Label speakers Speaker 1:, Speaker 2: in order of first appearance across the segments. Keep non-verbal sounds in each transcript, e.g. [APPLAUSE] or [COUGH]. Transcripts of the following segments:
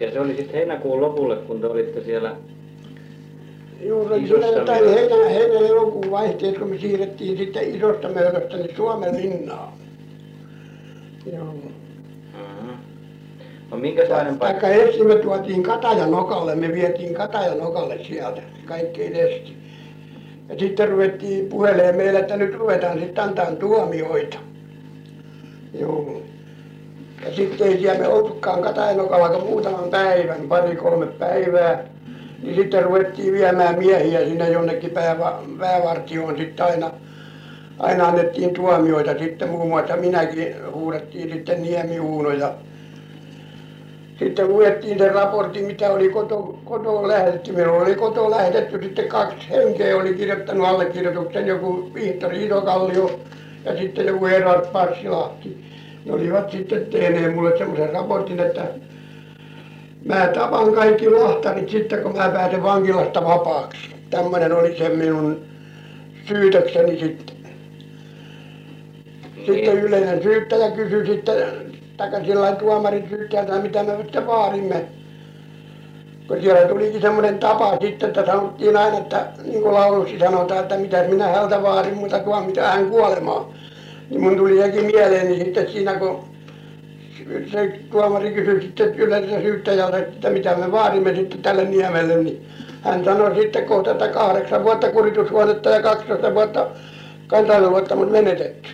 Speaker 1: ja se oli sitten heinäkuun lopulle kun te olitte siellä
Speaker 2: juuri siinä jotain heinä, heinä elokuun vaihteessa kun me siirrettiin sitten isosta möölöstä niin Suomen linnaan. Joo.
Speaker 1: mm no minkäslainen paikka
Speaker 2: Taikka ensin me tuotiin Katajanokalle, me vietiin Katajanokalle sieltä kaikkein esti. Ja sitten ruvettiin puhelemaan meille, että nyt ruvetaan sitten antaa tuomioita. Joo. Ja sitten ei siellä me oltukaan Katajanokalla kuin muutaman päivän, pari kolme päivää. Niin sitten ruvettiin viemään miehiä sinne jonnekin pääva, päävartioon sitten aina. Aina annettiin tuomioita sitten muun muassa minäkin huudettiin sitten Niemi Uuno ja sitten luettiin se raportti, mitä oli koto, kotoa lähetetty. Minulla oli kotoa lähetetty sitten kaksi henkeä, oli kirjoittanut allekirjoituksen joku Vihtori Itokallio ja sitten joku Erard Passilahti. Ne olivat sitten tehneet mulle semmoisen raportin, että mä tapan kaikki lahtarit sitten, kun mä pääsen vankilasta vapaaksi. Tämmöinen oli se minun syytökseni sitten. Sitten yleinen syyttäjä kysyi sitten, tai sillä lailla syyttäjältä, mitä me sitten vaadimme. Kun siellä tulikin semmoinen tapa sitten, että sanottiin aina, että niin kuin laulussa sanotaan, että mitäs minä häneltä vaadin, mutta tuomita hän kuolemaan. Niin mun tuli sekin mieleeni sitten siinä, kun se tuomari kysyi sitten yleensä syyttäjältä, että mitä me vaadimme sitten tälle niemelle, niin hän sanoi sitten kohta, että kahdeksan vuotta kuritusvuodetta ja 12 vuotta kansanluottamus menetetty.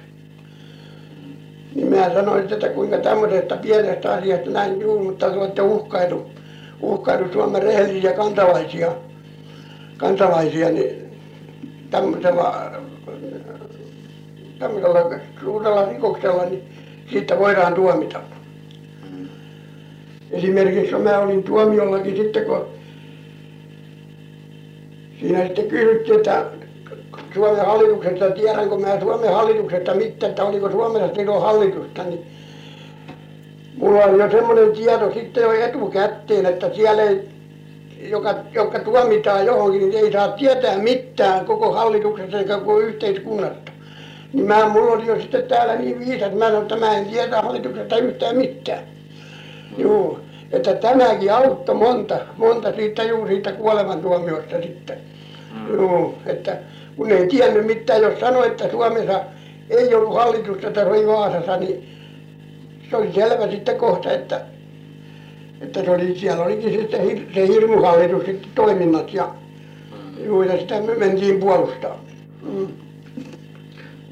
Speaker 2: Niin minä sanoin sitten, että kuinka tämmöisestä pienestä asiasta näin juu, mutta te olette uhkailu, uhkailu Suomen rehellisiä kansalaisia, kansalaisia, niin tämmöisellä, tämmöisellä suurella rikoksella, niin siitä voidaan tuomita. Esimerkiksi kun mä olin tuomiollakin sitten, kun siinä sitten kysyttiin, että Suomen hallituksesta, tiedänkö mä Suomen hallituksesta mitään, että oliko Suomessa silloin hallitusta, niin mulla oli jo semmoinen tieto sitten jo etukäteen, että siellä ei, joka, joka tuomitaan johonkin, niin ei saa tietää mitään koko hallituksesta eikä koko yhteiskunnasta. Niin mä, mulla oli jo sitten täällä niin viisas, mä sanoin, että mä en tiedä hallituksesta yhtään mitään. Juu, että tämäkin auttoi monta, monta siitä juu siitä kuolemantuomiosta sitten. Juu, että kun ei tiennyt mitään, jos sanoi, että Suomessa ei ollut hallitusta, että se oli Vaasassa, niin se oli selvä sitten kohta, että että se oli, siellä olikin sitten hir- se hirmuhallitus sitten toiminnassa ja juu, ja sitä me mentiin puolustamaan. Mm.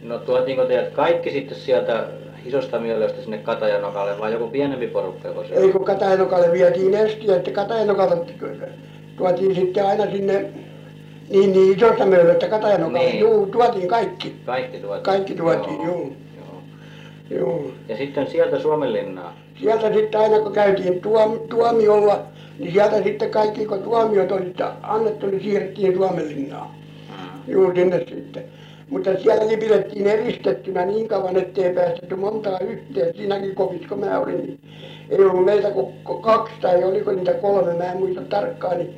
Speaker 1: No tuotiinko teidät kaikki sitten sieltä isosta Miölöstä sinne Katajanokalle vai joku pienempi porukka joko se
Speaker 2: Ei kun Katajanokalle vietiin estiä, että Katajanokalle tuotiin sitten aina sinne niin, niin isosta möydöstä Katajanokalle.
Speaker 1: Niin.
Speaker 2: Juu, tuotiin kaikki.
Speaker 1: kaikki tuotiin
Speaker 2: Kaikki tuotiin,
Speaker 1: Joo,
Speaker 2: juu.
Speaker 1: joo.
Speaker 2: Juu.
Speaker 1: ja sitten sieltä Suomenlinnaa
Speaker 2: Sieltä sitten aina kun käytiin tuom, tuomiolla, niin sieltä sitten kaikki kun tuomiot oli sitten annettu, niin siirrettiin Suomenlinnaan. Juu, sinne sitten. Mutta sielläkin pidettiin eristettynä niin kauan, ettei päästetty montaa yhteen. Siinäkin kopissa, kun mä olin, niin ei ollut meitä kuin kaksi tai oliko niitä kolme, mä en muista tarkkaan, niin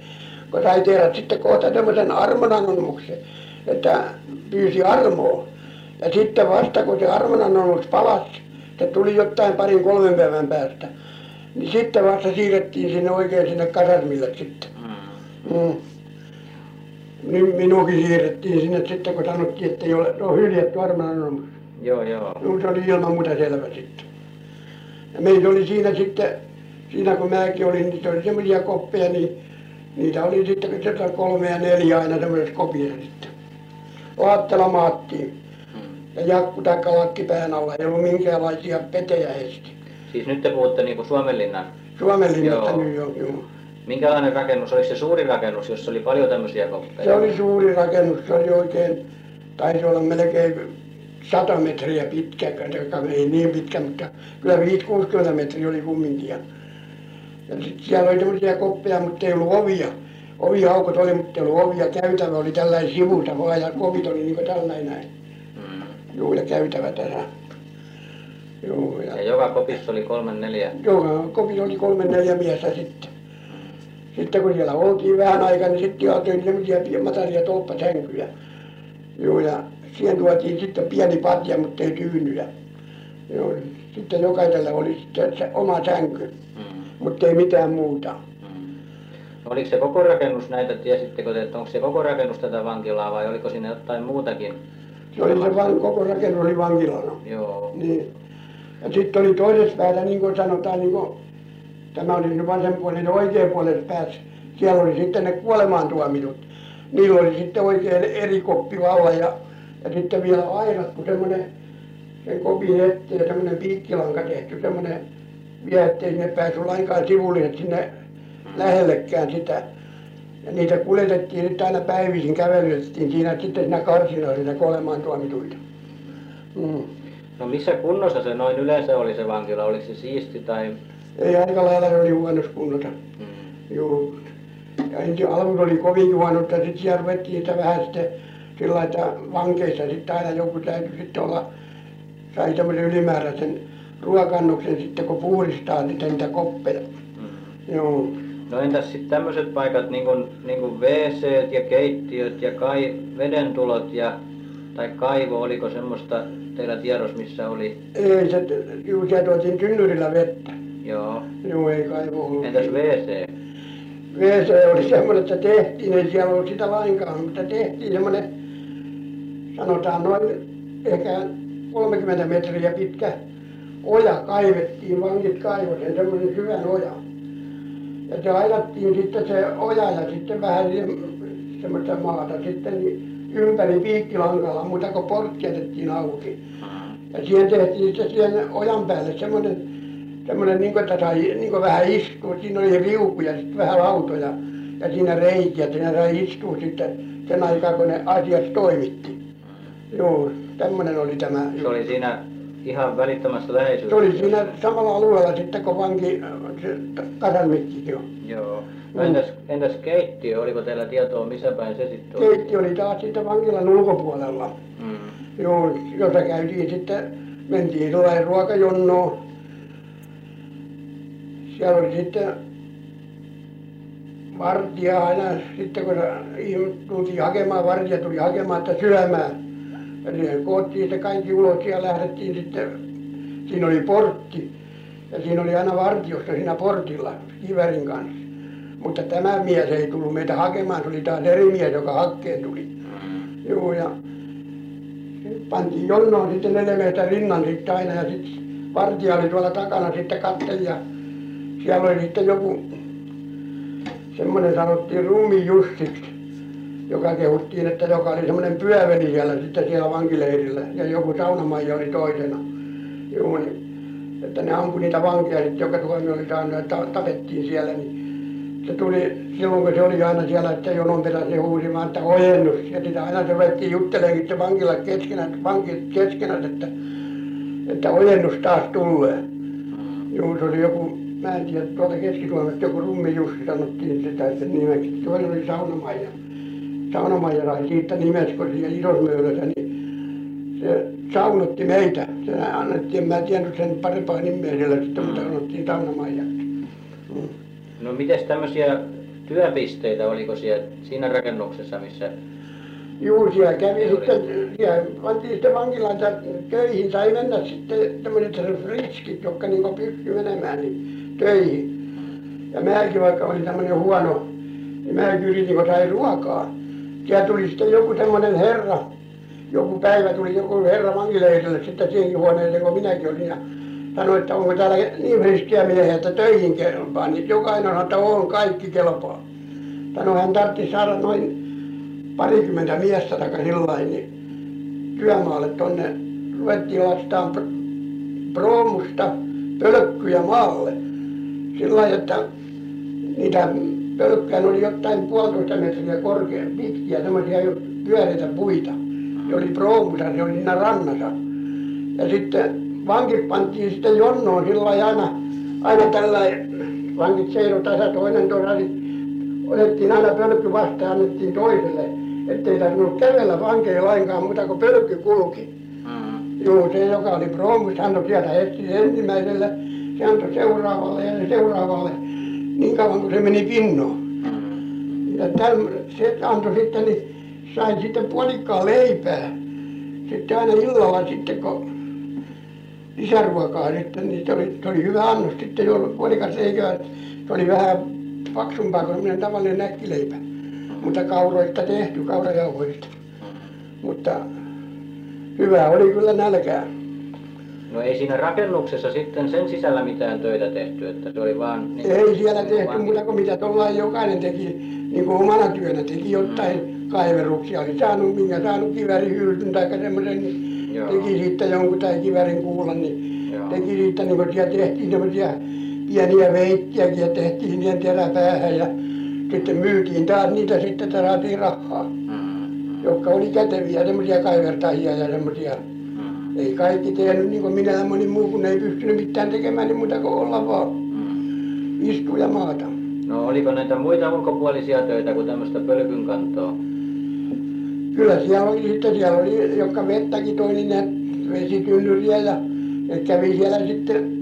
Speaker 2: kun sai tehdä sitten kohta tämmöisen armonanonomuksen, että pyysi armoa. Ja sitten vasta kun se armonanomus palasi, se tuli jotain parin kolmen päivän päästä, niin sitten vasta siirrettiin sinne oikein sinne kasarmille sitten.
Speaker 1: mm.
Speaker 2: Mm. Minuakin siirrettiin sinne sitten, kun sanottiin, että ei ole, se on hyljätty armonanomus.
Speaker 1: joo joo
Speaker 2: No se oli ilman muuta selvä sitten. Ja meitä oli siinä sitten, siinä kun mäkin olin, niin se oli semmoisia koppeja, niin niitä oli sitten sieltä kolme ja neljä aina semmoisessa kopissa sitten. Laattela maattiin
Speaker 1: mm.
Speaker 2: ja jakku tai lakki pään alla, ei ollut minkäänlaisia petejä esti.
Speaker 1: siis nyt te puhutte niinku Suomenlinnan
Speaker 2: Suomen linnasta
Speaker 1: Joo.
Speaker 2: nyt jo, joo.
Speaker 1: Minkälainen rakennus oliko se suuri rakennus jossa oli paljon tämmöisiä koppeja
Speaker 2: Se oli suuri rakennus, se oli oikein, taisi olla melkein sata metriä pitkä, joka ei niin pitkä, mutta kyllä 5-60 metriä oli kumminkin. Ja, ja sitten siellä oli semmoisia koppeja, mutta ei ollut ovia. Oviaukot oli, mutta ei ollut ovia. Käytävä oli tällainen sivusta vaan ja kovit oli niin kuin tällainen näin.
Speaker 1: mm.
Speaker 2: Joo, ja käytävä tässä. Joo,
Speaker 1: ja
Speaker 2: ja
Speaker 1: joka kopissa oli kolme neljä
Speaker 2: joo, kovi oli kolme neljä miestä sitten. Sitten kun siellä oltiin vähän aikaa, niin sitten jaettiin semmoisia matalia tolppasänkyjä. Joo, ja siihen tuotiin sitten pieni patja, mutta ei tyynyjä. Joo, sitten jokaisella oli sitten se oma sänky.
Speaker 1: mm.
Speaker 2: mutta ei mitään muuta
Speaker 1: Mm. Oliko se koko rakennus näitä, tiesittekö te, että onko se koko rakennus tätä vankilaa vai oliko siinä jotain muutakin?
Speaker 2: se oli se koko rakennus oli vankilana
Speaker 1: Joo.
Speaker 2: niin ja sitten oli toisessa päässä niin kuin sanotaan niin kuin tämä oli nyt vasenpuolinen oikeanpuolisessa päässä. Siellä oli sitten ne kuolemaan tuomitut niillä oli sitten oikein eri koppi vallan ja ja sitten vielä aidat kun semmoinen sen kopin eteen semmoinen piikkilanka tehty semmoinen vielä että ei sinne päässyt lainkaan sivulliset sinne lähellekään sitä. Ja niitä kuljetettiin sitten aina päivisin kävelytettiin siinä sitten siinä karsinoissa niitä kuolemaan tuomituita mm. Ei aika lailla se oli huonossa kunnossa
Speaker 1: Mm.
Speaker 2: juu ja ensin alkuun oli kovinkin huono mutta sitten siellä ruvettiin sitä vähän sitten sillä lailla että vankeissa sitten aina joku täytyi sitten olla sai semmoisen ylimääräisen ruokannoksen sitten kun puhdistaa niitä niitä koppeja
Speaker 1: Mm.
Speaker 2: juu
Speaker 1: No entäs sitten tämmöiset paikat niin kuin, niin kuin WC ja keittiöt ja kai, vedentulot ja tai kaivo, oliko semmoista teillä tiedossa missä oli?
Speaker 2: ei se juu siellä tuotiin tynnyrillä vettä. Juu ei kaivo ollut
Speaker 1: Entäs WC?
Speaker 2: WC oli semmoinen että tehtiin ei siellä ollut sitä lainkaan mutta tehtiin semmoinen sanotaan noin ehkä kolmekymmentä metriä pitkä oja kaivettiin vankit kaivoi sen semmoisen syvän ojan ja se aidattiin sitten se oja ja sitten vähän - semmoista maata sitten niin ympäri piikkilangalla muuta kuin portti jätettiin auki
Speaker 1: Mm.
Speaker 2: ja siihen tehtiin sitten siihen ojan päälle semmoinen semmoinen niin kuin että sai niin kuin vähän istua siinä oli riuku ja sitten vähän lautoja ja siinä reikiä että siinä sai istua sitten sen aikaa kun ne asiat toimitti juu tämmöinen oli tämä
Speaker 1: Se oli siinä ihan välittömässä läheisyydessä?
Speaker 2: se oli siinä samalla alueella sitten kun vanki se kasarmitkin on
Speaker 1: entäs keittiö, oliko teillä tietoa missä päin se sitten oli?
Speaker 2: keitti oli taas sitten vankilan ulkopuolella
Speaker 1: Mm.
Speaker 2: Joo, jossa käytiin sitten, mentiin sellainen ruokajonoon. Siellä oli sitten vartija aina, sitten kun se ihmiset tultiin hakemaan, vartija tuli hakemaan että syömään. Siihen koottiin sitten kaikki ulos ja lähdettiin sitten, siinä oli portti. Ja siinä oli aina vartiosta siinä portilla kivärin kanssa. Mutta tämä mies ei tullut meitä hakemaan, se oli taas eri mies, joka hakkeen tuli. Joo, ja pantiin jonoon sitten miestä rinnan sitten aina ja sitten vartija oli tuolla takana sitten katseli ja siellä oli sitten joku semmoinen sanottiin Rummi Jussiksi joka kehuttiin että joka oli semmoinen pyöveli siellä sitten siellä vankileirillä. Ja joku saunamaija oli toisena. Juu niin että ne ampui niitä vankeja sitten joka tuomio oli saanut ta- tapettiin siellä niin se tuli silloin kun se oli aina siellä sitten jonon perässä se huusimaan että ojennus. Ja sitä aina ruvettiin juttelemaan sitten vankilla keskenään vankit keskenään että että ojennus taas tulee. Juu se oli joku mä en tiedä tuolta Keski-Suomesta. Joku Rummi Jussi sanottiin sitä sen nimeksi. Toinen oli Saunamaija Saunamaija sai siitä nimeksi kun siellä Isosmöylössä niin se saunotti meitä. Se annettiin en mä tiennyt sen parempaa nimeä sillä sitten mutta sanottiin Saunamaijaksi mm.
Speaker 1: No mites tämmöisiä työpisteitä, oliko siellä siinä rakennuksessa, missä...
Speaker 2: Juu, siellä kävi sitten, siellä pantiin sitten vankilaan töihin, sai mennä sitten tämmöiset riskit, jotka niin pystyi menemään niin töihin. Ja minäkin vaikka olin tämmöinen huono, niin minäkin yritin, kun sai ruokaa. Siellä tuli sitten joku semmoinen herra, joku päivä tuli joku herra vankileirille sitten siihenkin huoneeseen, kun minäkin olin, ja sanoi, että onko täällä niin riskiä miehiä, että töihin kelpaa, niin jokainen sanoi, että on, kaikki kelpaa. Sanoi, hän tarvitsi saada noin parikymmentä miestä tai sillä lailla, niin työmaalle tuonne ruvettiin lastaamaan pr- proomusta pölkkyjä maalle sillä lailla että niitä pölkkyjä ne oli jotakin puolitoista metriä korkea pitkiä semmoisia jo pyöreitä puita. Ne oli proomussa se oli siinä rannassa. Ja sitten vankit pantiin sitten jonoon sillä lailla aina aina tällä lailla vankit seisoi tässä toinen tuossa niin otettiin aina pölkky vastaan ja annettiin toiselle että ei tarvinnut kävellä vankeja lainkaan muuta kuin pölkky kulki.
Speaker 1: Mm.
Speaker 2: juu se joka oli proomussa antoi sieltä heti ensimmäiselle se antoi seuraavalle ja seuraavalle niin kauan kuin se meni pinnoon.
Speaker 1: Mm.
Speaker 2: ja se antoi sitten niin sain sitten puolikkaan leipää. Sitten aina illalla sitten kun lisäruokaa sitten niin se oli se oli hyvä annos sitten jo puolikas leipää se oli vähän paksumpaa kuin semmoinen tavallinen näkkileipä. Mutta kauroista tehty kaurajauhoista. Mutta hyvä oli kyllä nälkään
Speaker 1: no ei siinä rakennuksessa sitten sen sisällä mitään töitä tehty että se oli vain niin
Speaker 2: ei siellä tehty muuta kuin mitä tuolla lailla jokainen teki niin kuin omana työnä teki jotakin kaiverruksia oli saanut minkä saanut kiväärihylsyn tai semmoisen niin
Speaker 1: Joo.
Speaker 2: teki siitä jonkun tai kiväärin kuulan niin
Speaker 1: Joo.
Speaker 2: teki siitä niin kuin siellä tehtiin semmoisia pieniä veitsiäkin ja tehtiin niiden teräpäähän ja sitten myytiin taas niitä sitten että saatiin rahaa
Speaker 1: Mm,
Speaker 2: jotka oli käteviä semmoisia kaivertajia ja semmoisia
Speaker 1: mm,
Speaker 2: ei kaikki tehnyt niin kuin minä ja moni muu kun ei pystynyt mitään tekemään niin muuta kuin olla vaan.
Speaker 1: Mm.
Speaker 2: istua ja maata.
Speaker 1: No oliko näitä muita ulkopuolisia töitä kuin tämmöistä pölkynkantoa
Speaker 2: Kyllä siellä oli sitten, siellä oli, jotka vettäkin toi, niin ne vesitynnyriä ja ne kävi siellä sitten,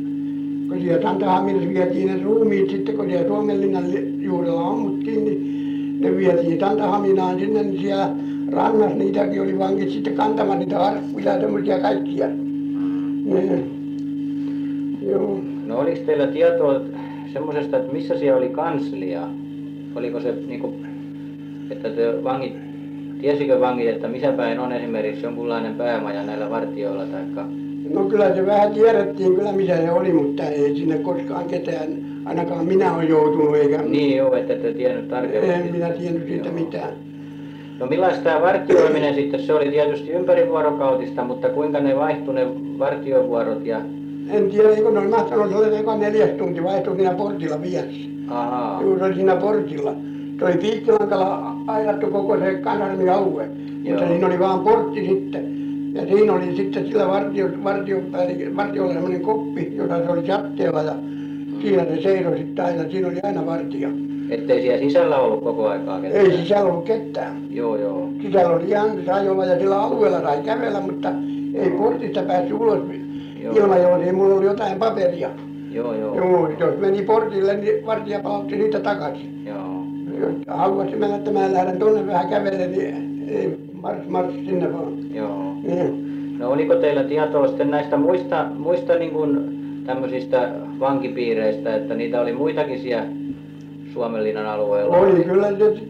Speaker 2: kun siellä Santahaminassa vietiin ne ruumiit sitten, kun siellä Suomenlinnan li- juurella ammuttiin, niin ne vietiin Santahaminaan sinne, niin siellä rannassa niitäkin oli vankit sitten kantamaan niitä arkkuja ja semmoisia kaikkia. Niin. Joo.
Speaker 1: no oliko teillä tietoa semmoisesta että missä siellä oli kanslia oliko se niin kuin että te vangit tiesikö vangit että missä päin on esimerkiksi jonkunlainen päämaja näillä vartijoilla taikka
Speaker 2: No kyllä se vähän tiedettiin kyllä missä se oli, mutta ei sinne koskaan ketään, ainakaan minä olen joutunut eikä
Speaker 1: niin joo että ette tiennyt tarkemmin
Speaker 2: en minä tiennyt siitä
Speaker 1: Joo.
Speaker 2: mitään.
Speaker 1: No millaista tämä vartioiminen sitten, se oli tietysti ympärivuorokautista, mutta kuinka ne vaihtui ne vartiovuorot ja...
Speaker 2: En tiedä, eikö ne oli mahtanut olla joka neljäs tunti vaihtui siinä portilla vieressä.
Speaker 1: Ahaa,
Speaker 2: Juuri se oli siinä portilla. Se oli piikkilankalla aidattu koko se kasarmialue, mutta siinä oli vaan portti sitten. Ja siinä oli sitten sillä vartio, vartiopäälliköllä vartiolla semmoinen koppi, jota se oli satteella ja siinä se seisoi sitten aina, siinä oli aina vartija.
Speaker 1: ettei siellä sisällä ollut koko aikaa ketään?
Speaker 2: Ei sisällä ollut ketään.
Speaker 1: Joo, joo.
Speaker 2: Sisällä oli ihan sai olla ja sillä alueella sai kävellä, mutta ei portista päässyt ulos
Speaker 1: Joo.
Speaker 2: ilman, jos ei mulla ollut jotain paperia.
Speaker 1: Joo, joo.
Speaker 2: Joo, jos meni portille, niin vartija palautti siitä takaisin.
Speaker 1: Joo.
Speaker 2: Jos haluaisi mennä, että mä lähden tuonne vähän kävelemään, niin ei mars, mars sinne vaan.
Speaker 1: Joo.
Speaker 2: Niin.
Speaker 1: Niin tämmöisistä vankipiireistä, että niitä oli muitakin siellä Suomenlinnan alueella?
Speaker 2: Oli kyllä,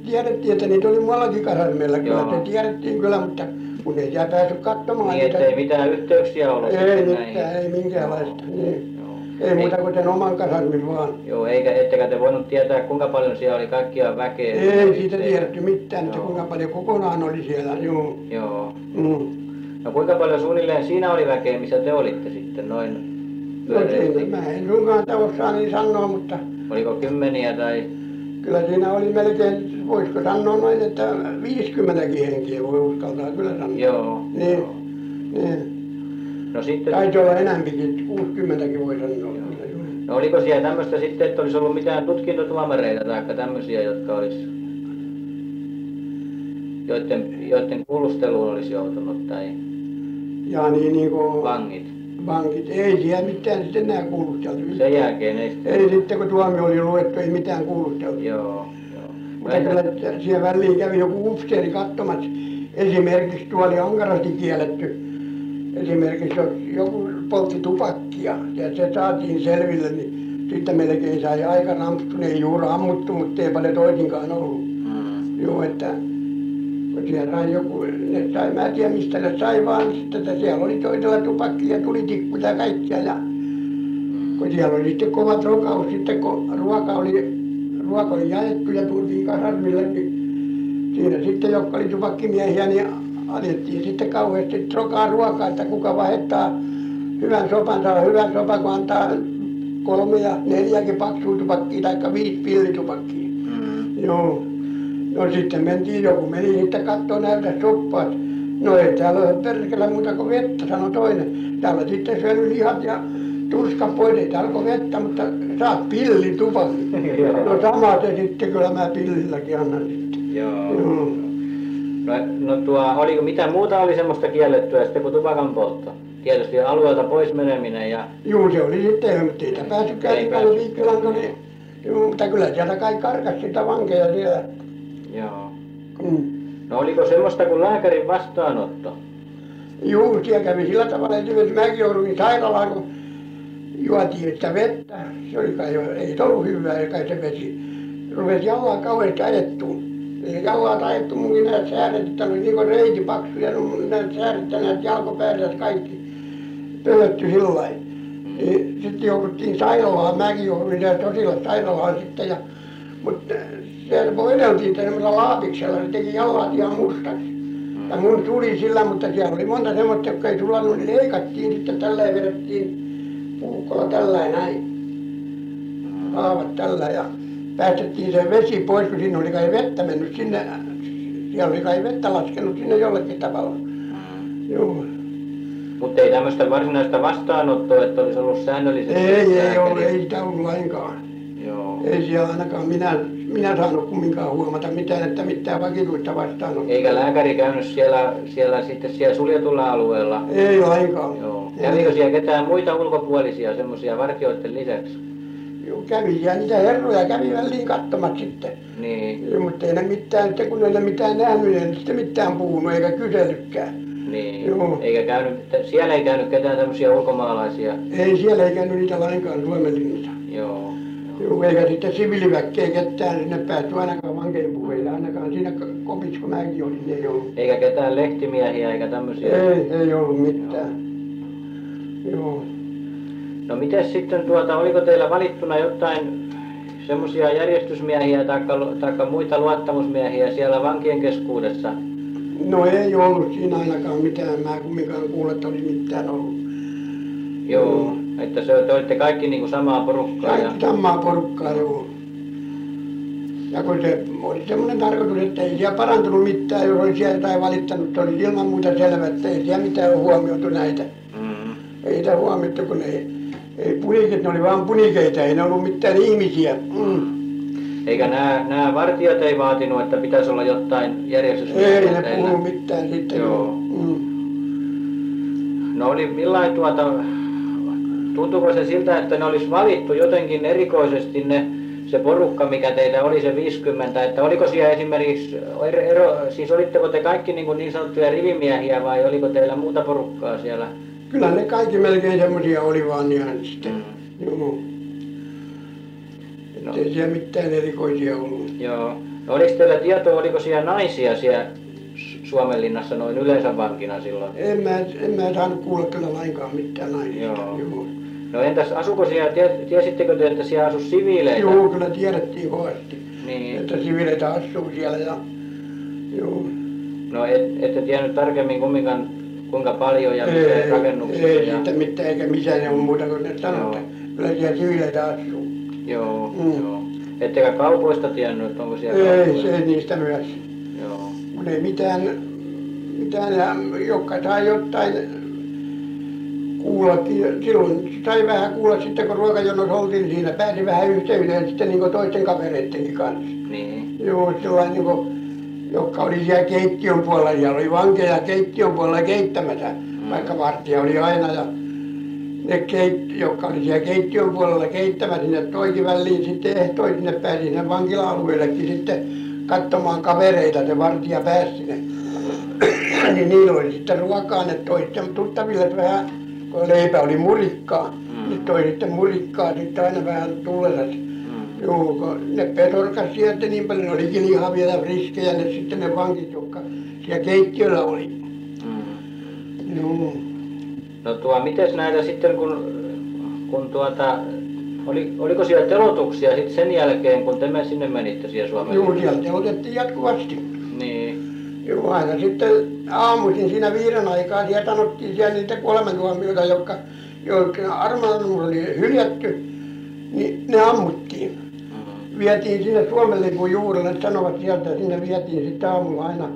Speaker 2: tiedettiin, että niitä oli muuallakin kasarmeilla, kyllä se tiedettiin kyllä, mutta kun ei siellä päässyt katsomaan
Speaker 1: Niin,
Speaker 2: niitä.
Speaker 1: ettei mitään yhteyksiä ollut
Speaker 2: Ei mitään, ei minkäänlaista. Niin.
Speaker 1: Joo.
Speaker 2: Ei muuta kuin sen oman kasarmin vaan.
Speaker 1: Joo, eikä, ettekä te voinut tietää, kuinka paljon siellä oli kaikkia väkeä?
Speaker 2: Ei siitä tiedetty mitään, että kuinka paljon kokonaan oli siellä. Joo.
Speaker 1: Joo.
Speaker 2: Mm.
Speaker 1: No kuinka paljon suunnilleen siinä oli väkeä, missä te olitte sitten noin
Speaker 2: No mä en sunkaan sitä osaa niin sanoa, mutta
Speaker 1: Oliko kymmeniä tai...
Speaker 2: kyllä siinä oli melkein, voisiko sanoa noin, että 50 henkeä voi uskaltaa kyllä sanoa.
Speaker 1: Joo.
Speaker 2: Niin, niin.
Speaker 1: No sitten,
Speaker 2: Taisi olla enemmänkin, 60 voi sanoa. kyllä, joo.
Speaker 1: no oliko siellä tämmöistä sitten, että olisi ollut mitään tutkintotuomareita tai tämmöisiä, jotka olisi, joiden, joiden kuulusteluun olisi joutunut tai
Speaker 2: Ja niin, niin kuin vankit, ei siellä mitään sitten enää kuulusteltu.
Speaker 1: Sen jälkeen ei sitten...
Speaker 2: Kun tuomio oli luettu, ei mitään kuulusteltu.
Speaker 1: Joo, joo. No
Speaker 2: Mutta kyllä siellä väliin kävi joku upseeri katsomassa. Esimerkiksi tuo oli ankarasti kielletty. Esimerkiksi jos joku poltti tupakkia ja se saatiin selville, niin sitten melkein sai aika rampsun. Ei juuri ammuttu, mutta ei paljon toisinkaan ollut.
Speaker 1: Mm.
Speaker 2: Joo, että siellä sai joku, ne sai, en tiedä mistä ne sai vaan sitten, että siellä oli toisella tupakkia, tulitikkuja ja kaikkia ja kun siellä oli sitten kova trokaus sitten, kun ruoka oli, ruoka oli jaettu ja tultiin kasarmille, niin siinä sitten, jotka oli tupakkimiehiä, niin alettiin sitten kauheasti trokaa ruokaa, että kuka vaihtaa hyvän sopan, saa hyvän sopan, kun antaa kolme ja neljäkin paksua tupakkia tai viisi pillitupakkia.
Speaker 1: Mm.
Speaker 2: No sitten mentiin, joku meni sitten katsoa näytä soppaa. että No ei täällä ole perkele muuta kuin vettä, sanoi toinen. Täällä sitten syönyt lihat ja turskat pois, ei täällä ole vettä, mutta saat pillitupakin. No sama se sitten, kyllä mä pillilläkin annan sitten.
Speaker 1: Joo. No, no tuo, oliko mitä muuta oli semmoista kiellettyä sitten kuin tupakan poltto? Tietysti alueelta pois meneminen ja...
Speaker 2: Juu, se oli sitten, mutta ei sitä
Speaker 1: päässyt.
Speaker 2: viikkilanko, niin Joo, mutta kyllä sieltä kai karkas sitä vankeja siellä.
Speaker 1: Joo.
Speaker 2: Mm.
Speaker 1: No oliko semmoista kuin lääkärin vastaanotto?
Speaker 2: juu siellä kävi sillä tavalla esimerkiksi minäkin jouduin sairaalaan kun juotiin sitä vettä se oli kai ei se ollut hyvää kai se vesi rupesi jalat kauheasti ajettumaan ei jalat ajettu minunkin näet sääret että oli niin kuin reiki paksu ja näet sääret ja näet jalkopäät kaikki pöhöttyi sillä lailla niin sitten jouduttiin sairaalaan minäkin jouduin siellä Tosilassa sairaalaan sitten ja mutta siellä voideltiin semmoisella laapiksella se teki jalat ihan mustaksi ja minun tuli sillä mutta siellä oli monta semmoista jotka ei sulanut niin leikattiin sitten tällä lailla vedettiin puukolla tällä lailla näin. Haavat tällä ja päästettiin se vesi pois kun siinä oli kai vettä mennyt sinne siellä oli kai vettä laskenut sinne jollekin tavalla. Juu.
Speaker 1: Mutta ei tämmöistä varsinaista vastaanottoa että olisi ollut säännöllisesti
Speaker 2: ei ei ollut ei sitä ollut lainkaan ei siellä ainakaan minä minä saanut kumminkaan huomata mitään että mitään vakituista vastaanottoa
Speaker 1: eikä lääkäri käynyt siellä siellä sitten siellä suljetulla alueella?
Speaker 2: Ei lainkaan
Speaker 1: joo. Kävikö siellä ketään muita ulkopuolisia semmoisia vartijoiden lisäksi?
Speaker 2: Joo, kävi siellä niitä herroja kävi väliin katsomassa sitten.
Speaker 1: Niin.
Speaker 2: Mutta ei ne mitään sitten kun ei ne mitään nähnyt ei ne sitten mitään puhunut eikä kysellytkään.
Speaker 1: Niin.
Speaker 2: Joo.
Speaker 1: eikä käynyt siellä ei käynyt ketään tämmöisiä ulkomaalaisia?
Speaker 2: Ei siellä ei käynyt niitä lainkaan Suomenlinnassa
Speaker 1: joo
Speaker 2: eikä sitten siviiliväkeä ketään sinne päästy ainakaan vankeinpuheille ainakaan siinä kopissa kun minäkin olin niin ei ollut.
Speaker 1: Eikä ketään lehtimiehiä eikä tämmöisiä
Speaker 2: ei ei ollut mitään. Joo.
Speaker 1: No mites sitten tuota oliko teillä valittuna jotain semmoisia järjestysmiehiä tai muita luottamusmiehiä siellä vankien keskuudessa?
Speaker 2: No ei ollut siinä ainakaan mitään. Mä kumminkaan kuule että olisi mitään ollut.
Speaker 1: Joo että se te olitte kaikki niin kuin samaa porukkaa ja
Speaker 2: kaikki samaa porukkaa joo ja kun se oli semmoinen tarkoitus että ei siellä parantunut mitään jos oli siellä jotakin valittanut se oli ilman muuta selvä että ei siellä mitään ole huomioitu näitä
Speaker 1: mm.
Speaker 2: ei sitä huomioitu kun ei ei punikit ne oli vain punikeita ei ne ollut mitään ihmisiä mm.
Speaker 1: eikä nämä nämä vartijat ei vaatinut että pitäisi olla jotain järjestysmiehiä
Speaker 2: ei ne
Speaker 1: teillä?
Speaker 2: puhunut mitään sitten
Speaker 1: Joo.
Speaker 2: mm.
Speaker 1: no oli millainen tuota tuntuiko se siltä että ne olisi valittu jotenkin erikoisesti ne se porukka mikä teitä oli se viisikymmentä? Että oliko siellä esimerkiksi ero, ero siis olitteko te kaikki niin kuin niin sanottuja rivimiehiä vai oliko teillä muuta porukkaa siellä?
Speaker 2: Kyllä ne kaikki melkein semmoisia oli vaan ihan sitten
Speaker 1: Mm.
Speaker 2: joo
Speaker 1: No.
Speaker 2: ei siellä mitään erikoisia ollut.
Speaker 1: Joo. No oliko teillä tietoa oliko siellä naisia siellä Su- Suomenlinnassa noin yleensä vankina silloin?
Speaker 2: En mä en mä saanut kuulla kyllä lainkaan mitään naisista
Speaker 1: Joo.
Speaker 2: joo
Speaker 1: no entäs asuko siellä tie- tiesittekö te että siellä asui siviileitä
Speaker 2: Joo, kyllä tiedettiin kovasti,
Speaker 1: niin
Speaker 2: että siviileitä asuu siellä ja joo.
Speaker 1: no et, ette tiennyt tarkemmin kumminkaan kuinka paljon ja missä
Speaker 2: Ei,
Speaker 1: rakennuksissa
Speaker 2: ei
Speaker 1: ja
Speaker 2: sitten mitään eikä missään ne on muuta kuin ne sanoo, että kyllä siellä siviileitä asuu.
Speaker 1: joo
Speaker 2: Mm.
Speaker 1: joo ettekä kaupoista tiennyt että onko siellä
Speaker 2: Ei,
Speaker 1: kauppoja?
Speaker 2: se ei niistä myös.
Speaker 1: joo
Speaker 2: Kun ei mitään, mitään ja jotka sai jotain kuullakin. Silloin sai vähän kuulla sitten kun ruokajonossa oltiin siinä. Pääsi vähän yhteyteen sitten niin kuin toisten kavereittenkin kanssa.
Speaker 1: niin
Speaker 2: Joo, sellainen niin kuin, jotka oli siellä keittiön puolella, siellä oli vankeja keittiön puolella keittämässä,
Speaker 1: Mm.
Speaker 2: vaikka vartija oli aina ja ne keit, jotka oli siellä keittiön puolella keittämässä, ne toikin väliin sitten ehtoi sinne pääsi sinne vankila-alueellekin sitten katsomaan kavereita, se vartija pääsi sinne. [CLEARS THROAT] niin niillä oli sitten ruokaa, ne toi sitten tuttaville vähän, leipä oli murikkaa,
Speaker 1: Mm.
Speaker 2: niin toi sitten murikkaa sitten aina vähän tullessa
Speaker 1: mm.
Speaker 2: Joo, kun ne petorkas sieltä niin paljon, ne olikin ihan vielä riskejä ne sitten ne vankit, jotka siellä keittiöllä oli.
Speaker 1: Mm.
Speaker 2: Joo.
Speaker 1: no tuo mites näitä sitten kun kun tuota oli, oliko siellä telotuksia sitten sen jälkeen kun te me sinne menitte siellä Suomeen
Speaker 2: Joo, sieltä otettiin jatkuvasti.
Speaker 1: niin
Speaker 2: Joo, aina sitten aamuisin siinä viiden aikaa sieltä sanottiin siellä niitä kuolemantuomioita, jotka, jotka armahdumus oli hyljätty, niin ne ammuttiin.
Speaker 1: mm.
Speaker 2: Vietiin sinne Suomen lipun juurelle, sanovat sieltä, sinne vietiin sitten aamulla aina.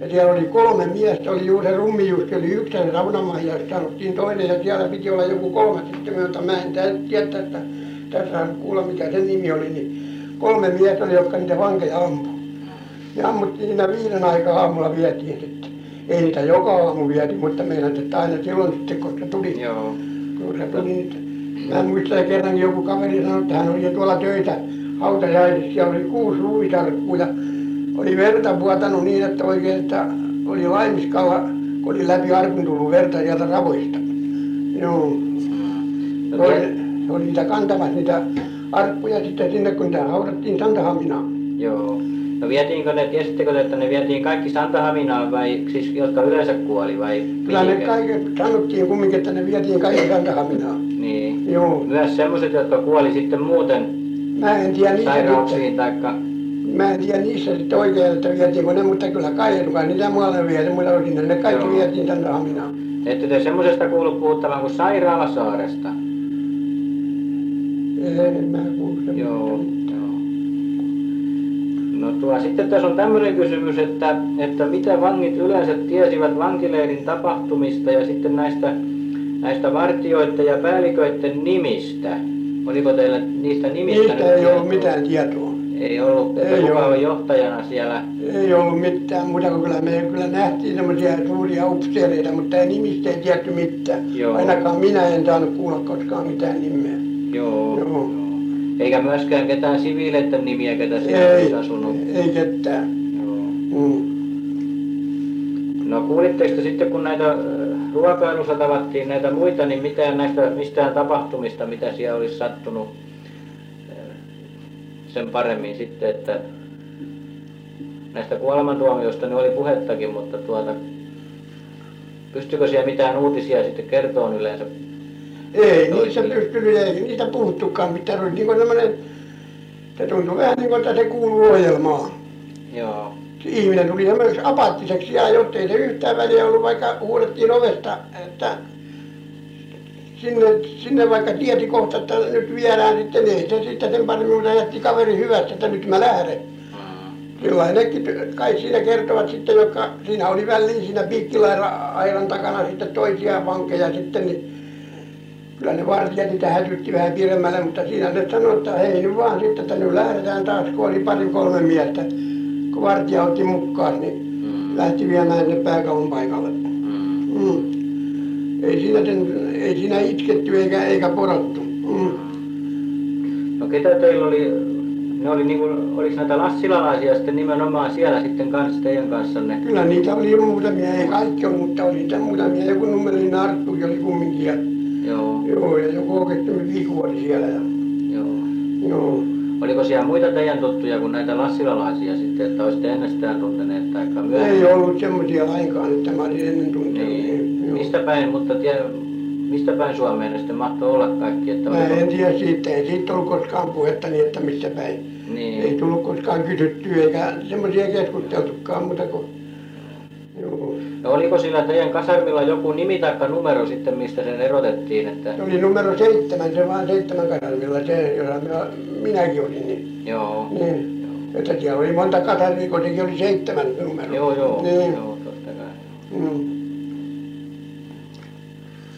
Speaker 2: Ja siellä oli kolme miestä, oli juuri se Rummijuski, oli yksi ja Raunamaija, sanottiin toinen, ja siellä piti olla joku kolmas sitten, jota mä en tiedä tästä, tässä kuulla mikä sen nimi oli, niin kolme miestä oli, jotka niitä vankeja ampui. Ne ammuttiin siinä viiden aikaa aamulla vietiin sitten. Ei niitä joka aamu vieti, mutta meidän että aina silloin sitten, kun se tuli,
Speaker 1: joo
Speaker 2: kun se tuli niitä. Mä muistan kerrankin joku kaveri sanoi, että hän oli jo tuolla töitä hautajaisissa, siellä oli kuusi ruumisarkkua ja oli verta vuotanut niin, että oikein, että oli laimiskalla kun oli läpi arkun tullut verta sieltä ravuista joo
Speaker 1: Mm.
Speaker 2: se oli, se oli niitä kantamassa niitä arkkuja sitten sinne kun niitä haudattiin Santahaminaan
Speaker 1: joo. No vietiinkö ne, tiesittekö te, että ne vietiin kaikki Santahaminaan vai siis jotka yleensä kuoli vai
Speaker 2: kyllä ne
Speaker 1: mihinkä?
Speaker 2: kaiket sanottiin kumminkin että ne vietiin kaikki Santahaminaan
Speaker 1: Niin.
Speaker 2: joo
Speaker 1: Myös semmoiset, jotka kuoli sitten muuten
Speaker 2: mä en tiedä niistä sitten
Speaker 1: sairauksiin taikka...
Speaker 2: Mä en tiedä niissä sitten oikein, että vietiinkö ne, mutta kyllä kai, kai niitä muualle viety, mutta sinne ne kaikki
Speaker 1: Joo.
Speaker 2: vietiin tänne Haminaan.
Speaker 1: Ette te semmoisesta kuullut puhuttavan kuin Sairaalasaaresta?
Speaker 2: En mä kuullut semmoista
Speaker 1: Joo, tuo, sitten tässä on tämmöinen kysymys, että, että mitä vangit yleensä tiesivät vankileirin tapahtumista ja sitten näistä, näistä vartijoiden ja päälliköiden nimistä. Oliko teillä niistä nimistä
Speaker 2: Niistä ei ollut mitään tietoa.
Speaker 1: Ei ollut, että
Speaker 2: Ei
Speaker 1: kuka
Speaker 2: ollut.
Speaker 1: on johtajana siellä?
Speaker 2: Ei ollut mitään muuta kuin kyllä me kyllä nähtiin semmoisia suuria upseereita, mutta ei nimistä ei tiedetty mitään.
Speaker 1: Joo.
Speaker 2: Ainakaan minä en saanut kuulla koskaan mitään nimeä.
Speaker 1: Joo.
Speaker 2: Joo.
Speaker 1: Eikä myöskään ketään siviileiden nimiä, ketä siellä
Speaker 2: Ei,
Speaker 1: olisi asunut.
Speaker 2: ei ketään.
Speaker 1: Joo.
Speaker 2: Mm.
Speaker 1: No kuulitteko te sitten, kun näitä äh, ruokailussa tavattiin näitä muita, niin mitään näistä mistään tapahtumista, mitä siellä olisi sattunut äh, sen paremmin sitten, että näistä kuolemantuomioista ne oli puhettakin, mutta tuota, pystykö siellä mitään uutisia sitten kertoon yleensä?
Speaker 2: Ei niissä pystynyt, ei niistä puhuttukaan mitään. Se oli niin kuin semmoinen, se tuntui vähän niin kuin, että se kuuluu ohjelmaan.
Speaker 1: Joo,
Speaker 2: Se ihminen tuli semmoiseksi apattiseksi ja jotta ei se yhtään väliä ollut, vaikka huudettiin ovesta, että sinne, sinne vaikka tieti kohta, että nyt viedään sitten, ei se sitten sen paremmin, mutta jätti kaveri hyvästä, että nyt mä lähden.
Speaker 1: mm.
Speaker 2: Kyllä nekin kai siinä kertovat sitten, jotka siinä oli väliin siinä piikkilaira-aidan takana sitten toisia vankeja sitten, niin kyllä ne vartijat niitä hätytti vähän pidemmälle, mutta siinä ne sanoi, että hei nyt vaan sitten, että nyt lähdetään taas, kun oli pari kolme miestä. Kun vartija otti mukaan, niin
Speaker 1: Mm.
Speaker 2: lähti viemään ne pääkallon paikalle.
Speaker 1: Mm.
Speaker 2: Mm. Ei, siinä, sen- ei siinä itketty eikä, eikä porottu. Mm.
Speaker 1: No ketä teillä oli, ne oli niinku, oliko näitä lassilalaisia sitten nimenomaan siellä sitten kanssa teidän kanssanne?
Speaker 2: Kyllä niitä oli muutamia, ei kaikki ollut, mutta oli niitä muutamia. Joku nummelin Arttu oli kumminkin. Ja,
Speaker 1: Joo,
Speaker 2: joo, ja joku oikein viku oli siellä. Ja,
Speaker 1: joo.
Speaker 2: joo.
Speaker 1: Oliko siellä muita teidän tuttuja kuin näitä lassilalaisia sitten, että olisitte ennestään tunteneet tai
Speaker 2: Ei
Speaker 1: myöhemmin?
Speaker 2: ollut semmoisia lainkaan, että mä olin ennen tuntenut.
Speaker 1: Niin,
Speaker 2: joo.
Speaker 1: mistä päin, mutta tie, mistä päin Suomeen ne sitten mahtoi olla kaikki? Että
Speaker 2: Mä en tiedä siitä, ei siitä ollut koskaan puhetta niin, että missä päin. Ei
Speaker 1: niin,
Speaker 2: tullut koskaan kysyttyä eikä semmoisia keskusteltukaan muuta kuin... Joo.
Speaker 1: no oliko sillä teidän kasarmilla joku nimi tai numero sitten, mistä sen erotettiin? Että,
Speaker 2: Se oli numero seitsemän, se vaan seitsemän kasarmilla, se, jossa minä, minäkin olin. Niin,
Speaker 1: joo,
Speaker 2: niin. Että siellä oli monta kasarmia, kun sekin oli seitsemän numero.
Speaker 1: joo, joo,
Speaker 2: Niin.
Speaker 1: joo, totta kai.
Speaker 2: Mm.